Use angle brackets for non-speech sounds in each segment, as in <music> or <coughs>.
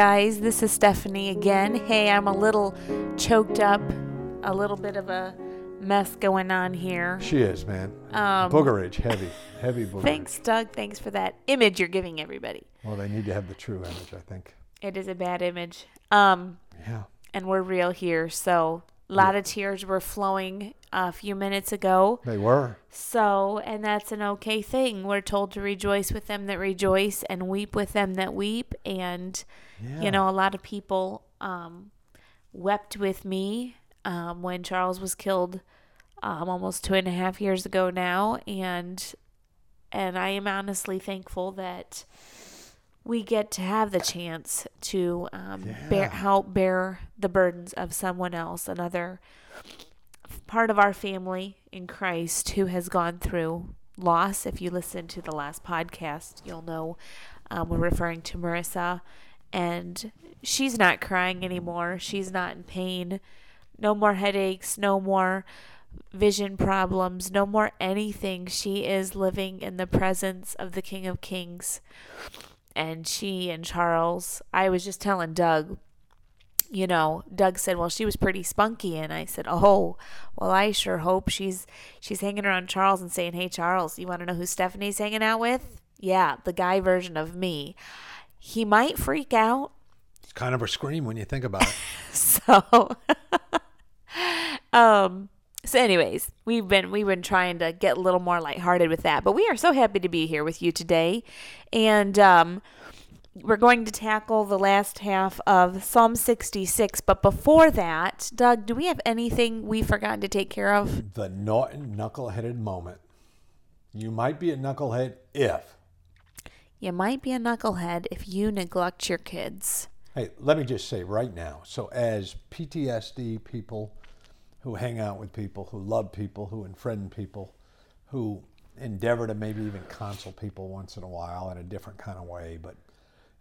Guys, this is Stephanie again. Hey, I'm a little choked up, a little bit of a mess going on here. She is, man. Um, Boogerage, heavy, heavy boogerage. Thanks, Doug. Thanks for that image you're giving everybody. Well, they need to have the true image, I think. It is a bad image. Um, Yeah. and we're real here, so a lot of tears were flowing a few minutes ago. They were. So, and that's an okay thing. We're told to rejoice with them that rejoice and weep with them that weep. And, Yeah. you know, a lot of people um, wept with me um, when Charles was killed um, almost two and a half years ago now. And, and I am honestly thankful that we get to have the chance to um, bear, help bear the burdens of someone else, another part of our family in Christ who has gone through loss. If you listen to the last podcast, you'll know um, we're referring to Marissa, and she's not crying anymore. She's not in pain. No more headaches, no more vision problems, no more anything. She is living in the presence of the King of Kings. And she and Charles, I was just telling Doug, you know, Doug said, "Well, she was pretty spunky," and I said, "Oh, well, I sure hope she's she's hanging around Charles and saying, "Hey, Charles, you want to know who Stephanie's hanging out with?" Yeah, the guy version of me. He might freak out, It's kind of a scream when you think about it. <laughs> so <laughs> um so anyways we've been we've been trying to get a little more lighthearted with that but we are so happy to be here with you today and um we're going to tackle the last half of Psalm 66 but before that Doug do we have anything we've forgotten to take care of the knuckleheaded moment. You might be a knucklehead if. you might be a knucklehead if you neglect your kids Hey, let me just say right now. So, as PTSD people who hang out with people, who love people, who unfriend people, who endeavor to maybe even counsel people once in a while in a different kind of way, but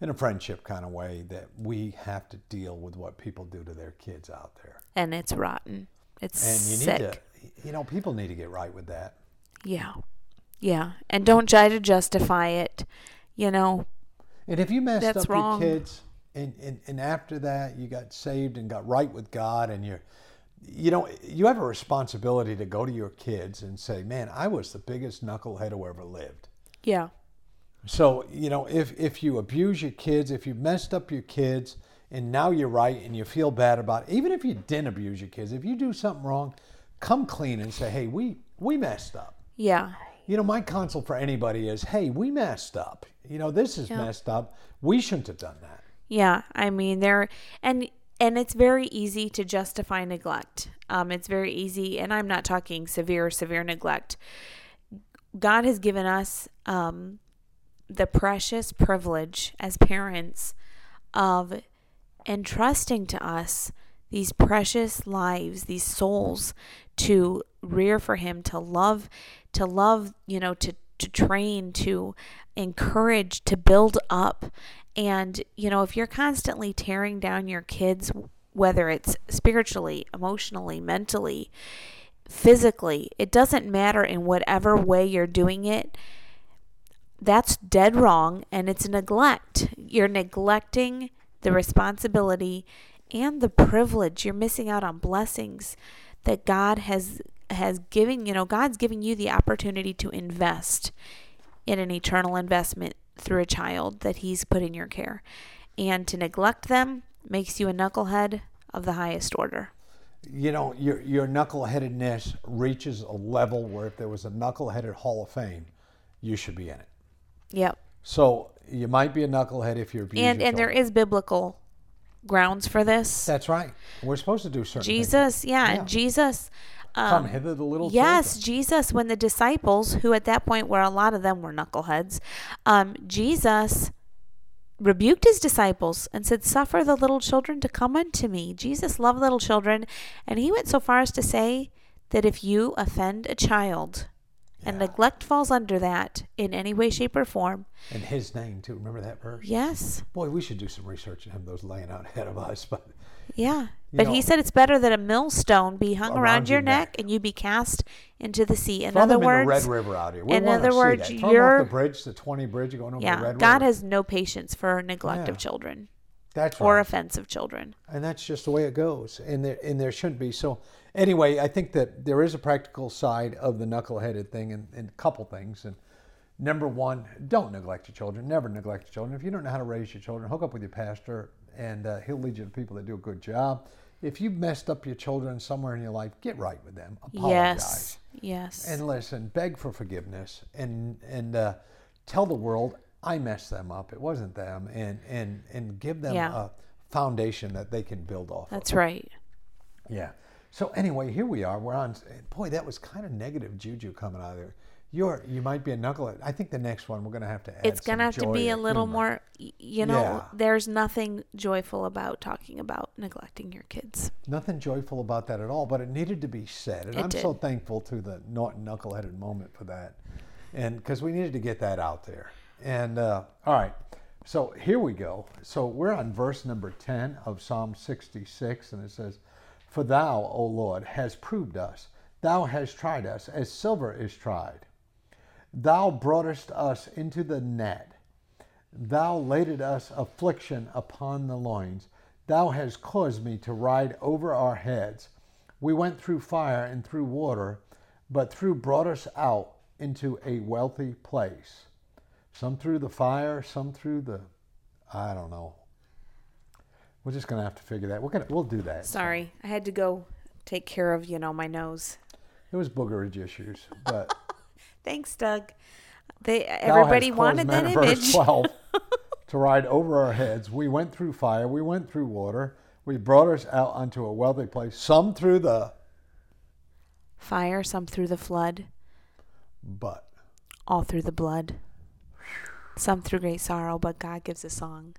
in a friendship kind of way, that we have to deal with what people do to their kids out there. and it's rotten it's And you sick need to, you know, people need to get right with that. Yeah. Yeah. And don't try to justify it. You know, And if you messed up wrong. your kids, and, and, and after that you got saved and got right with God, and you're, you know, you have a responsibility to go to your kids and say, "Man, I was the biggest knucklehead who ever lived." yeah. So you know, if if you abuse your kids, if you messed up your kids, and now you're right and you feel bad about it, even if you didn't abuse your kids, if you do something wrong, come clean and say, "Hey, we we messed up." Yeah. You know, my counsel for anybody is, "Hey, we messed up. You know, this is Yeah. messed up. We shouldn't have done that." Yeah. I mean, there, and, and it's very easy to justify neglect. Um, it's very easy, and I'm not talking severe, severe neglect. God has given us um, the precious privilege as parents of entrusting to us these precious lives, these souls to rear for him, to love, to love, you know, to to train, to encourage, to build up. And, you know, if you're constantly tearing down your kids, whether it's spiritually, emotionally, mentally, physically, it doesn't matter in whatever way you're doing it that's dead wrong and it's neglect. You're neglecting the responsibility and the privilege. You're missing out on blessings that God has has given, you know, God's giving you the opportunity to invest in an eternal investment through a child that he's put in your care. And to neglect them makes you a knucklehead of the highest order. you know, your your knuckleheadedness reaches a level where if there was a knuckleheaded Hall of Fame, you should be in it. Yep. So you might be a knucklehead if you're. And and there is biblical grounds for this. That's right. We're supposed to do certain things. Jesus, yeah, Yeah. and Jesus Come hither, the little Yes, children. Jesus, when the disciples, who at that point were a lot of them were knuckleheads, um, Jesus rebuked his disciples and said, Suffer the little children to come unto me. Jesus loved little children, and he went so far as to say that if you offend a child, and neglect falls under that in any way, shape, or form, In his name, too. Remember that verse? yes, Boy, we should do some research on him, those laying out ahead of us. <laughs> But yeah. You but know- he said it's better that a millstone be hung Around around, your your neck, neck. and you be cast into the sea. In throw other the Red words, River out here. We in other words, you're- off the bridge, the 20 bridge, going over the yeah, Red God River. has no patience for neglect Yeah. of children That's or right. offensive children. and that's just the way it goes and there and there shouldn't be so anyway i think that there is a practical side of the knuckleheaded thing and, and a couple things and number one don't neglect your children never neglect your children if you don't know how to raise your children hook up with your pastor and uh, he'll lead you to people that do a good job if you've messed up your children somewhere in your life get right with them apologize Yes, yes. and listen, beg for forgiveness, and and uh, tell the world I messed them up. It wasn't them, and and and give them Yeah. a foundation that they can build off. That's right. Yeah. So anyway, here we are. We're on. Boy, that was kind of negative juju coming out of there. You're you might be a knucklehead. I think the next one we're going to have to add. It's going to some have to be a little humor. more, you know, Yeah. there's nothing joyful about talking about neglecting your kids. Nothing joyful about that at all, but it needed to be said, and It I'm so thankful to the Norton knuckleheaded moment for that, and because we needed to get that out there. And uh, all right, so here we go. So we're on verse number ten of Psalm 66, and it says, "For Thou, O Lord, has proved us; Thou hast tried us, as silver is tried. Thou broughtest us into the net." Thou laidest us affliction upon the loins. Thou hast caused me to ride over our heads. We went through fire and through water, but through brought us out into a wealthy place. Some through the fire, some through the, I don't know. We're just gonna have to figure that. We're gonna, we'll do that. Sorry, I had to go take care of, you know, my nose. It was boogerage issues, but Thanks, Doug. They everybody wanted that image. <laughs> 12 <laughs> to ride over our heads. We went through fire, we went through water. We brought us out unto a wealthy place, some through the Fire, some through the flood, but. all through the blood. Some through great sorrow, but God gives a song.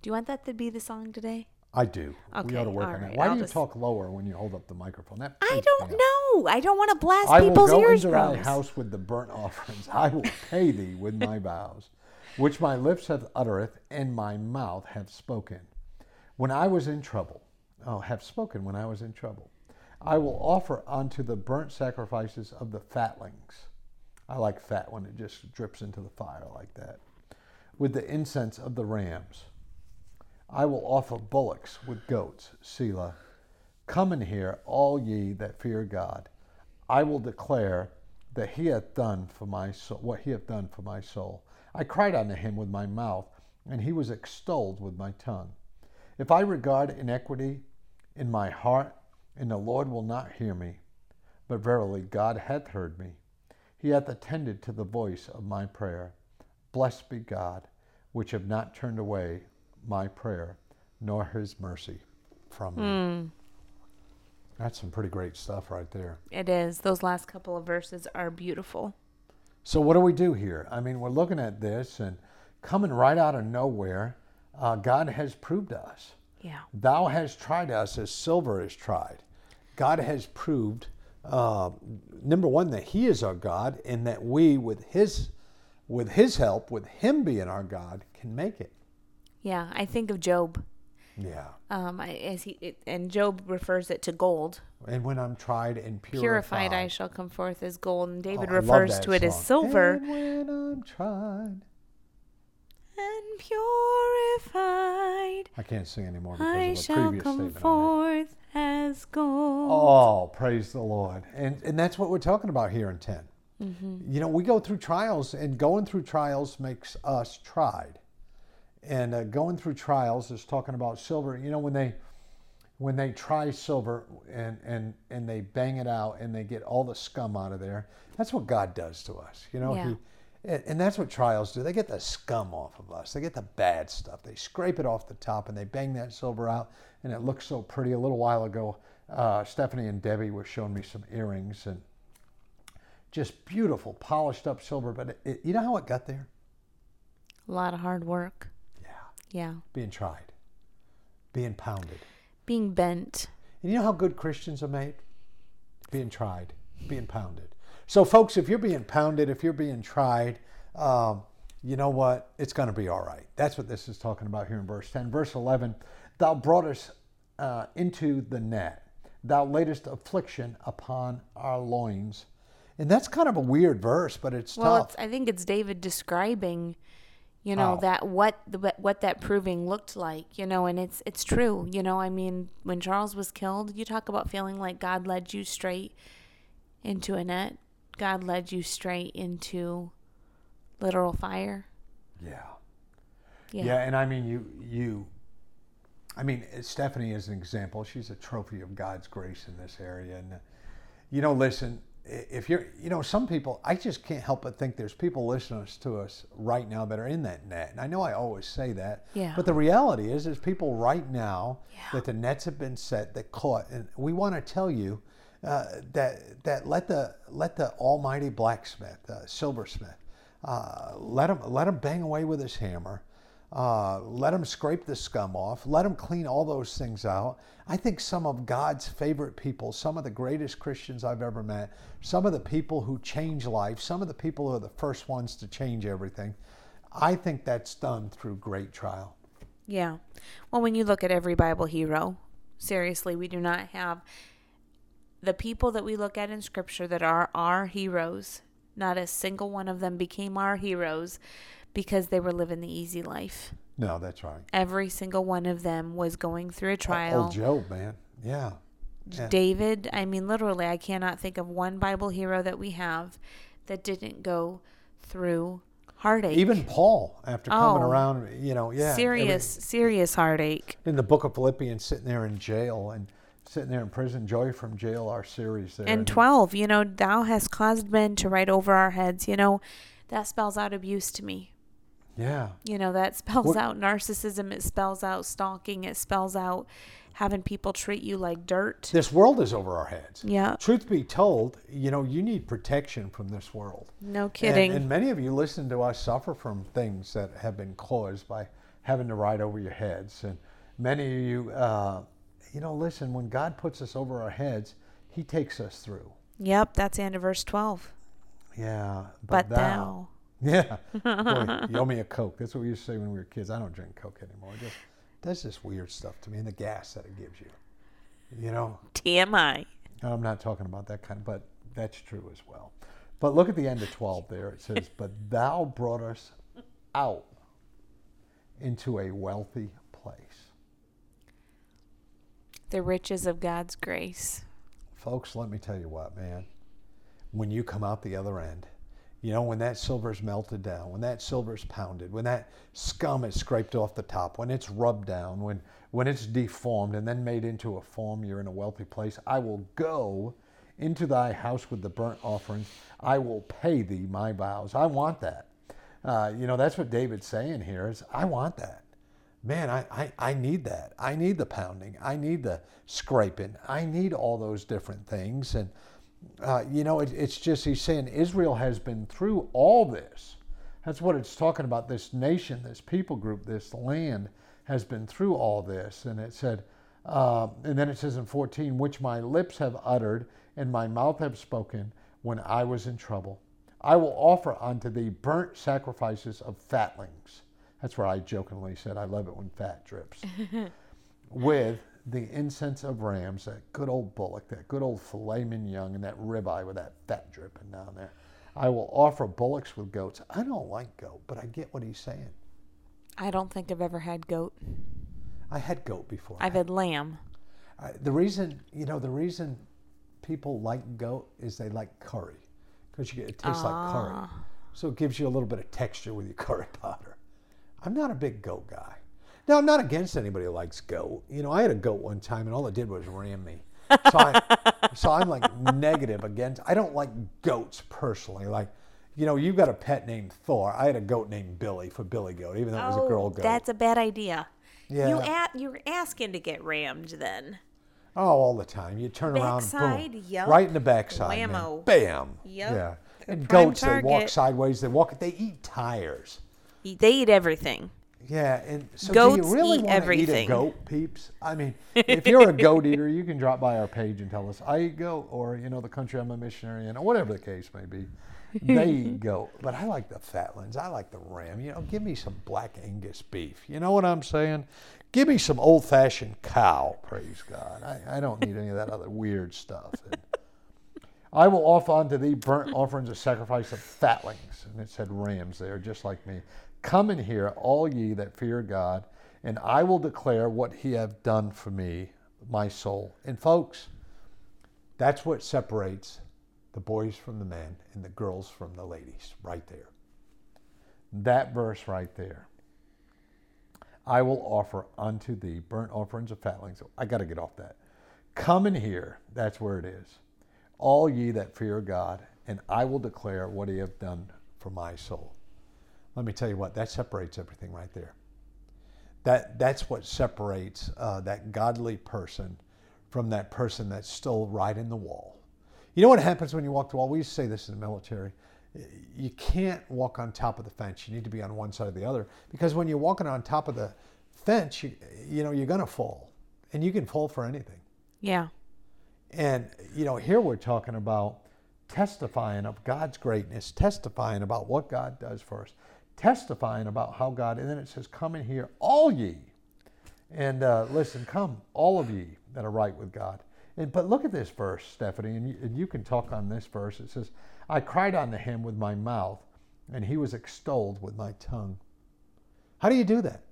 Do you want that to be the song today? I do. we ought to work on that. Why I'll do you just- talk lower when you hold up the microphone? That I don't know. I don't want to blast I will people's go ears. into thy house with the burnt <laughs> offerings. I will pay thee with my vows, which my lips have uttereth, and my mouth hath spoken. When I was in trouble, oh, have spoken when I was in trouble. I will offer unto the burnt sacrifices of the fatlings. I like fat when it just drips into the fire like that. With the incense of the rams. I will offer bullocks with goats, Selah. Come and hear, all ye that fear God. I will declare that he hath done for my soul what he hath done for my soul. I cried unto him with my mouth, and he was extolled with my tongue. If I regard iniquity in my heart, and the Lord will not hear me, but verily God hath heard me. He hath attended to the voice of my prayer. Blessed be God, which have not turned away my prayer, nor his mercy from me. That's some pretty great stuff right there. It is. Those last couple of verses are beautiful. So, what do we do here? I mean, we're looking at this and coming right out of nowhere, uh, God has proved us. Yeah. Thou hast tried us as silver is tried. God has proved, uh, number one, that He is our God, and that we, with His, with His help, with Him being our God, can make it. Yeah. I think of Job. Yeah. Um, I, as he it, and Job refers it to gold. And when I'm tried and purified, Purified, I shall come forth as gold. And David Oh, refers to it as silver. And when I'm tried, And purified, I can't sing anymore I of a shall previous come statement I made. forth as gold. Oh, praise the Lord. And and that's what we're talking about here in 10. Mm-hmm. You know, we go through trials, and going through trials makes us tried. And uh, going through trials is talking about silver. You know, when they when they try silver and, and, and they bang it out and they get all the scum out of there, that's what God does to us. You know, Yeah. he, and, that's what trials do. They get the scum off of us. They get the bad stuff. They scrape it off the top and they bang that silver out, and it looks so pretty. A little while ago, uh, Stephanie and Debbie were showing me some earrings and just beautiful, polished up silver. But it, it, you know how it got there? A lot of hard work. Yeah, being tried, being pounded. Being bent. And you know how good Christians are made? Being tried, being pounded. So, folks, if you're being pounded, if you're being tried, um, you know what? It's going to be all right. That's what this is talking about here in verse 10. Verse 11 Thou broughtest uh, into the net, thou latest affliction upon our loins. And that's kind of a weird verse, but it's Well, tough. it's, I think it's David describing, you know, Oh. that what the, what that proving looked like, you know, and it's it's true, you know. I mean, when Charles was killed, you talk about feeling like God led you straight into a net. God led you straight into literal fire. yeah. Yeah. Yeah, and I mean you you I mean Stephanie is an example. She's a trophy of God's grace in this area and uh, you know listen, if you're you know some people I just can't help but think there's people listening to us right now that are in that net. And I know I always say that. Yeah. But the reality is there's people right now that the nets have been set that caught and we want to tell you uh, that that let the let the almighty blacksmith, uh, silversmith, uh, let him let him bang away with his hammer. Uh, let him scrape the scum off. Let him clean all those things out. I think some of God's favorite people, some of the greatest Christians I've ever met, some of the people who change life, some of the people who are the first ones to change everything, I think that's done through great trial. Yeah. Well, when you look at every Bible hero, seriously, we do not have the people that we look at in scripture that are our heroes. Not a single one of them became our heroes because they were living the easy life. No, that's right. Every single one of them was going through a trial. Old Job, man. Yeah. Yeah. David, I mean, literally, I cannot think of one Bible hero that we have that didn't go through heartache. Even Paul, after coming Oh. around, you know, yeah. every- serious, serious heartache. in the book of Philippians, sitting there in jail and sitting there in prison. Joy from Jail, our series there. And 12, you know, thou hast caused men to ride over our heads. You know, that spells out abuse to me. Yeah. You know, that spells What- out narcissism. It spells out stalking. It spells out having people treat you like dirt. This world is over our heads. Yeah, Truth be told, you know, you need protection from this world. no kidding. And, many of you listen to us suffer from things that have been caused by having to ride over your heads. And many of you, uh, you know, listen, when God puts us over our heads, He takes us through. yep, that's the end of verse 12. Yeah. But thou. Yeah. Boy, you owe <laughs> me a Coke. That's what we used to say when we were kids. I don't drink Coke anymore. Just does this weird stuff to me and the gas that it gives you. You know, TMI. I'm not talking about that kind, but that's true as well. But look at the end of 12 there. It says, But thou brought us out into a wealthy place. The riches of God's grace. Folks, let me tell you what, man. When you come out the other end, you know, when that silver's melted down, when that silver's pounded, when that scum is scraped off the top, when it's rubbed down, when, when it's deformed and then made into a form, you're in a wealthy place. I will go into thy house with the burnt offerings. I will pay thee my vows. I want that. Uh, you know, that's what David's saying here is, I want that man, I, I, I need that. I need the pounding. I need the scraping. I need all those different things. And, uh, you know, it, it's just, he's saying Israel has been through all this. That's what it's talking about. This nation, this people group, this land has been through all this. And it said, uh, and then it says in 14, which my lips have uttered and my mouth have spoken when I was in trouble. I will offer unto thee burnt sacrifices of fatlings. That's where I jokingly said, I love it when fat drips. <laughs> with the incense of rams, that good old bullock, that good old filet mignon, and that ribeye with that fat dripping down there. I will offer bullocks with goats. I don't like goat, but I get what he's saying. I don't think I've ever had goat. I had goat before. I've had lamb. The reason, you know, the reason people like goat is they like curry because it tastes like curry. Ah. So it gives you a little bit of texture with your <laughs> curry powder. I'm not a big goat guy. Now, I'm not against anybody who likes goat. You know, I had a goat one time and all it did was ram me. So, I, <laughs> so I'm like negative against, I don't like goats personally. Like, you know, you've got a pet named Thor. I had a goat named Billy for Billy Goat, even though it was a oh, girl goat. Oh, That's a bad idea. You Yeah. a- you're asking to get rammed then. Oh, all the time. You turn Backside, around, boom, yup. right in the backside, man. Whammo. bam. Yep. Yeah. And Prime goats, they walk target. sideways. They walk. They eat tires. They eat everything. Yeah, and so Goats do you really eat want to eat a goat, peeps? I mean, <laughs> if you're a goat eater, you can drop by our page and tell us I eat goat, or you know, the country I'm a missionary in, or whatever the case may be. They eat <laughs> goat, but I like the fatlings. I like the ram. You know, give me some black Angus beef. You know what I'm saying? Give me some old-fashioned cow. Praise God. I, I don't need any of that other weird stuff. And I will offer unto thee burnt offerings of sacrifice of fatlings. And it said rams there, just like me. Come in here, all ye that fear God, and I will declare what he have done for me, my soul. And folks, that's what separates the boys from the men and the girls from the ladies, right there. That verse right there. I will offer unto thee burnt offerings of fatlings. I got to get off that. Come in here. That's where it is. All ye that fear God, and I will declare what he hath done for my soul. Let me tell you what, that separates everything right there. That, that's what separates uh, that godly person from that person that's still right in the wall. You know what happens when you walk the wall? We used to say this in the military. You can't walk on top of the fence. You need to be on one side or the other because when you're walking on top of the fence, you, you know, you're going to fall. And you can fall for anything. Yeah. And, you know, here we're talking about testifying of God's greatness, testifying about what God does for us, testifying about how God, and then it says, Come in here, all ye. And uh, listen, come, all of ye that are right with God. And, but look at this verse, Stephanie, and you, and you can talk on this verse. It says, I cried unto him with my mouth, and he was extolled with my tongue. How do you do that?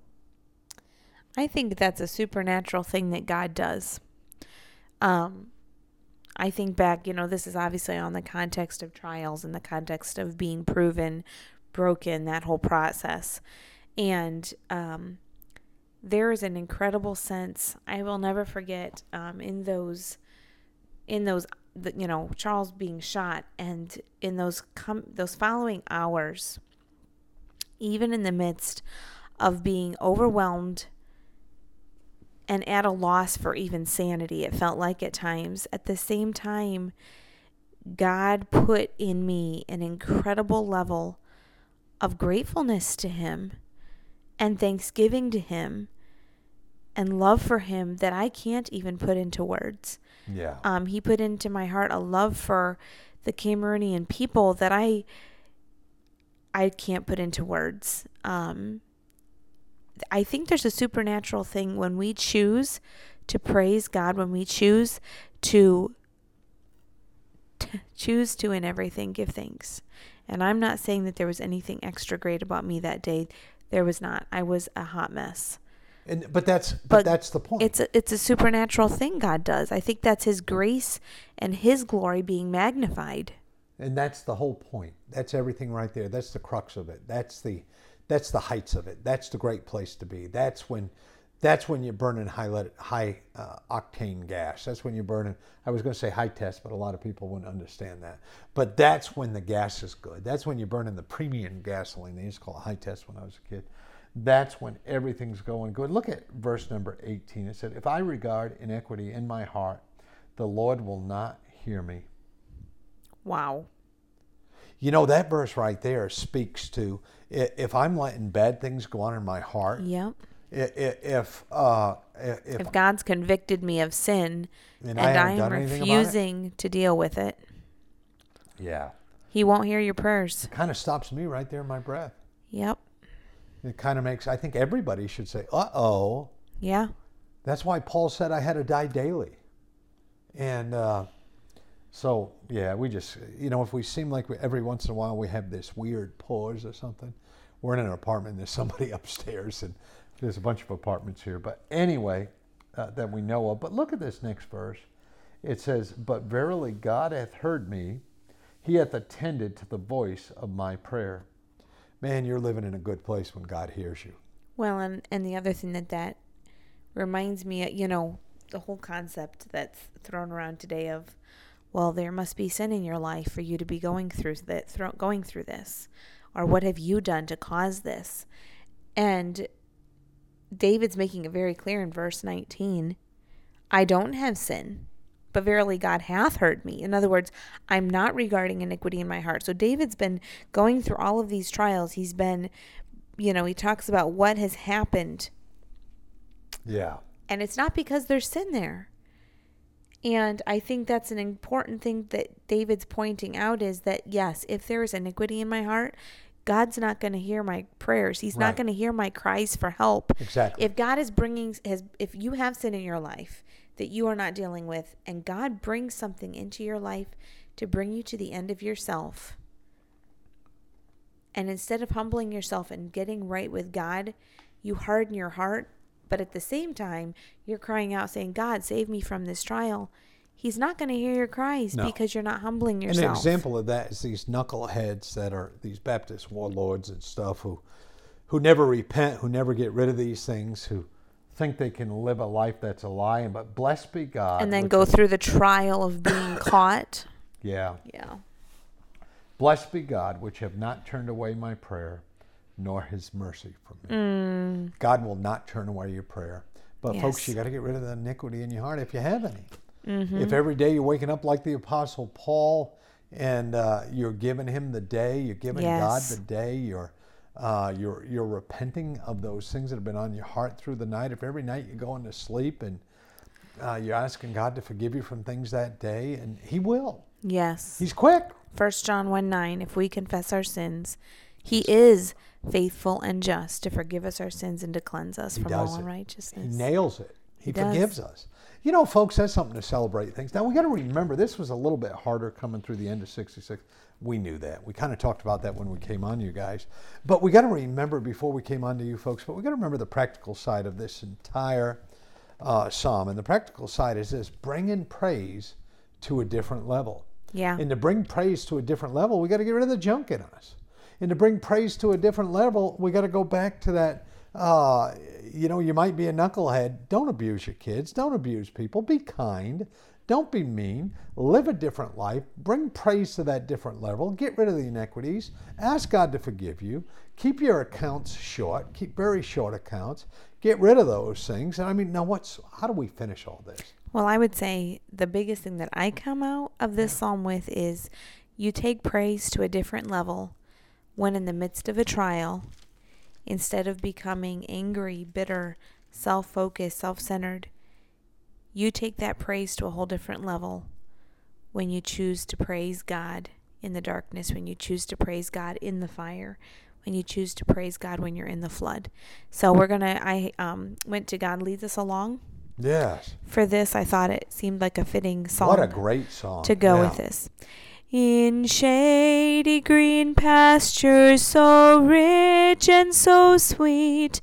I think that's a supernatural thing that God does. Um, I think back, you know, this is obviously on the context of trials and the context of being proven, broken, that whole process. And um, there is an incredible sense I will never forget um, in those, in those, you know, Charles being shot, and in those com- those following hours, even in the midst of being overwhelmed and at a loss for even sanity, it felt like at times. At the same time, God put in me an incredible level of gratefulness to Him and thanksgiving to Him and love for Him that I can't even put into words. Yeah. Um, he put into my heart a love for the Cameroonian people that I I can't put into words. Um, I think there's a supernatural thing when we choose to praise God, when we choose to, to <laughs> choose to in everything give thanks. And I'm not saying that there was anything extra great about me that day. There was not. I was a hot mess. And, but that's but, But that's the point. It's a, it's a supernatural thing God does. I think that's His grace and His glory being magnified. And that's the whole point. That's everything right there. That's the crux of it. That's the that's the heights of it. That's the great place to be. That's when that's when you're burning high let, high uh, octane gas. That's when you're burning. I was going to say high test, but a lot of people wouldn't understand that. But that's when the gas is good. That's when you're burning the premium gasoline. They used to call it high test when I was a kid. That's when everything's going good. Look at verse number 18. It said, "If I regard iniquity in my heart, the Lord will not hear me." Wow. You know, that verse right there speaks to if I'm letting bad things go on in my heart, Yep. If, uh, if, If God's convicted me of sin And and, I am done anything about it? refusing to deal with it, yeah, He won't hear your prayers. It kind of stops me right there in my breath. Yep. It kind of makes, I think everybody should say, uh oh. Yeah. That's why Paul said I had to die daily. And uh, so, yeah, we just, you know, if we seem like we, every once in a while we have this weird pause or something, we're in an apartment, And there's somebody <laughs> upstairs, and there's a bunch of apartments here. But anyway, uh, that we know of. But look at this next verse. It says, But verily God hath heard me, he hath attended to the voice of my prayer. Man, you're living in a good place when God hears you. Well, and and the other thing that that reminds me, of, you know, the whole concept that's thrown around today of, well, there must be sin in your life for you to be going through that, going through this, or what have you done to cause this? And David's making it very clear in verse 19. I don't have sin, but verily God hath heard me. In other words, I'm not regarding iniquity in my heart. So David's been going through all of these trials. He's been, you know, he talks about what has happened. Yeah. And it's not because there's sin there. And I think that's an important thing that David's pointing out is that yes, if there is iniquity in my heart, God's not going to hear my prayers. He's Right. not going to hear my cries for help. Exactly. If God is bringing has if you have sin in your life that you are not dealing with and God brings something into your life to bring you to the end of yourself. And instead of humbling yourself and getting right with God, you harden your heart, but at the same time, you're crying out saying, "God, save me from this trial." He's not going to hear your cries No. because you're not humbling yourself. An example of that is these knuckleheads that are these Baptist warlords and stuff who who never repent, who never get rid of these things, who think they can live a life that's a lie. But blessed be God. and then go through the trial of being <coughs> caught. Yeah. Yeah. Blessed be God, which have not turned away my prayer, nor his mercy from me. God will not turn away your prayer. But folks, Mm. You got to get rid of the iniquity in your heart if you have any. Mm-hmm. If every day you're waking up like the Apostle Paul and uh, you're giving him the day, you're giving God the day, you're uh, you're you're repenting of those things that have been on your heart through the night. If every night you're going to sleep and uh, you're asking God to forgive you from things that day, and He will. Yes. He's quick. First John 1 9, if we confess our sins, he is faithful and just to forgive us our sins and to cleanse us He from all it. He unrighteousness. nails it. He, He forgives us. You know, folks, that's something to celebrate things. Now, we got to remember this was a little bit harder coming through the end of 66. We knew that. We kind of talked about that when we came on, you guys. But we got to remember before we came on to you folks, but we got to remember the practical side of this entire uh, psalm. And the practical side is this bringing praise to a different level. Yeah. And to bring praise to a different level, we got to get rid of the junk in us. And to bring praise to a different level, we got to go back to that. Uh, you know, you might be a knucklehead. Don't abuse your kids. Don't abuse people. Be kind. Don't be mean. Live a different life. Bring praise to that different level. Get rid of the inequities. Ask God to forgive you. Keep your accounts short. Keep very short accounts. Get rid of those things. And I mean, now what's how do we finish all this? Well, I would say the biggest thing that I come out of this psalm with is you take praise to a different level when in the midst of a trial, instead of becoming angry, bitter, self focused, self centered, you take that praise to a whole different level when you choose to praise God in the darkness, when you choose to praise God in the fire, when you choose to praise God when you're in the flood. So we're gonna I um went to God leads us along Yes. for this, I thought it seemed like a fitting song What a great song. to go Yeah. with this. In shady green pastures, so rich and so sweet,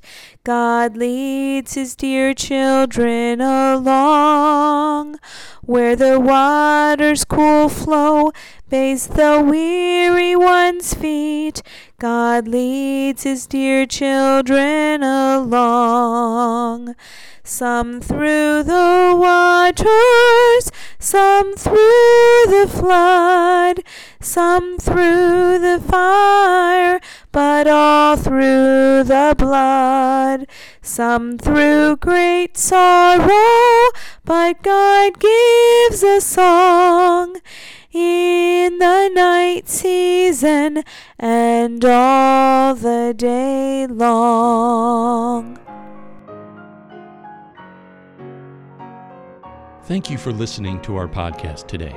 God leads his dear children along. Where the waters cool flow, bathes the weary one's feet. God leads his dear children along. Some through the waters, some through the flood, some through the fire, but all through the blood. Some through great sorrow, but God gives a song in the night season and all the day long. Thank you for listening to our podcast today.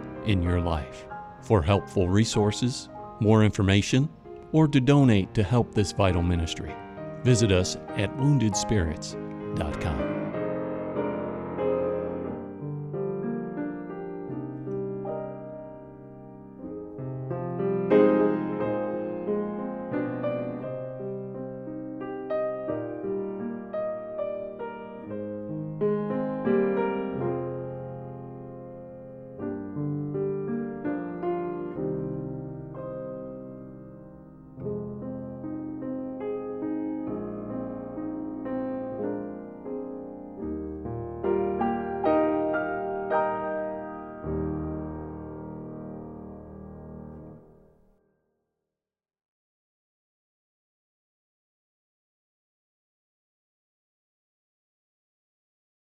in your life. For helpful resources, more information, or to donate to help this vital ministry, visit us at woundedspirits.com.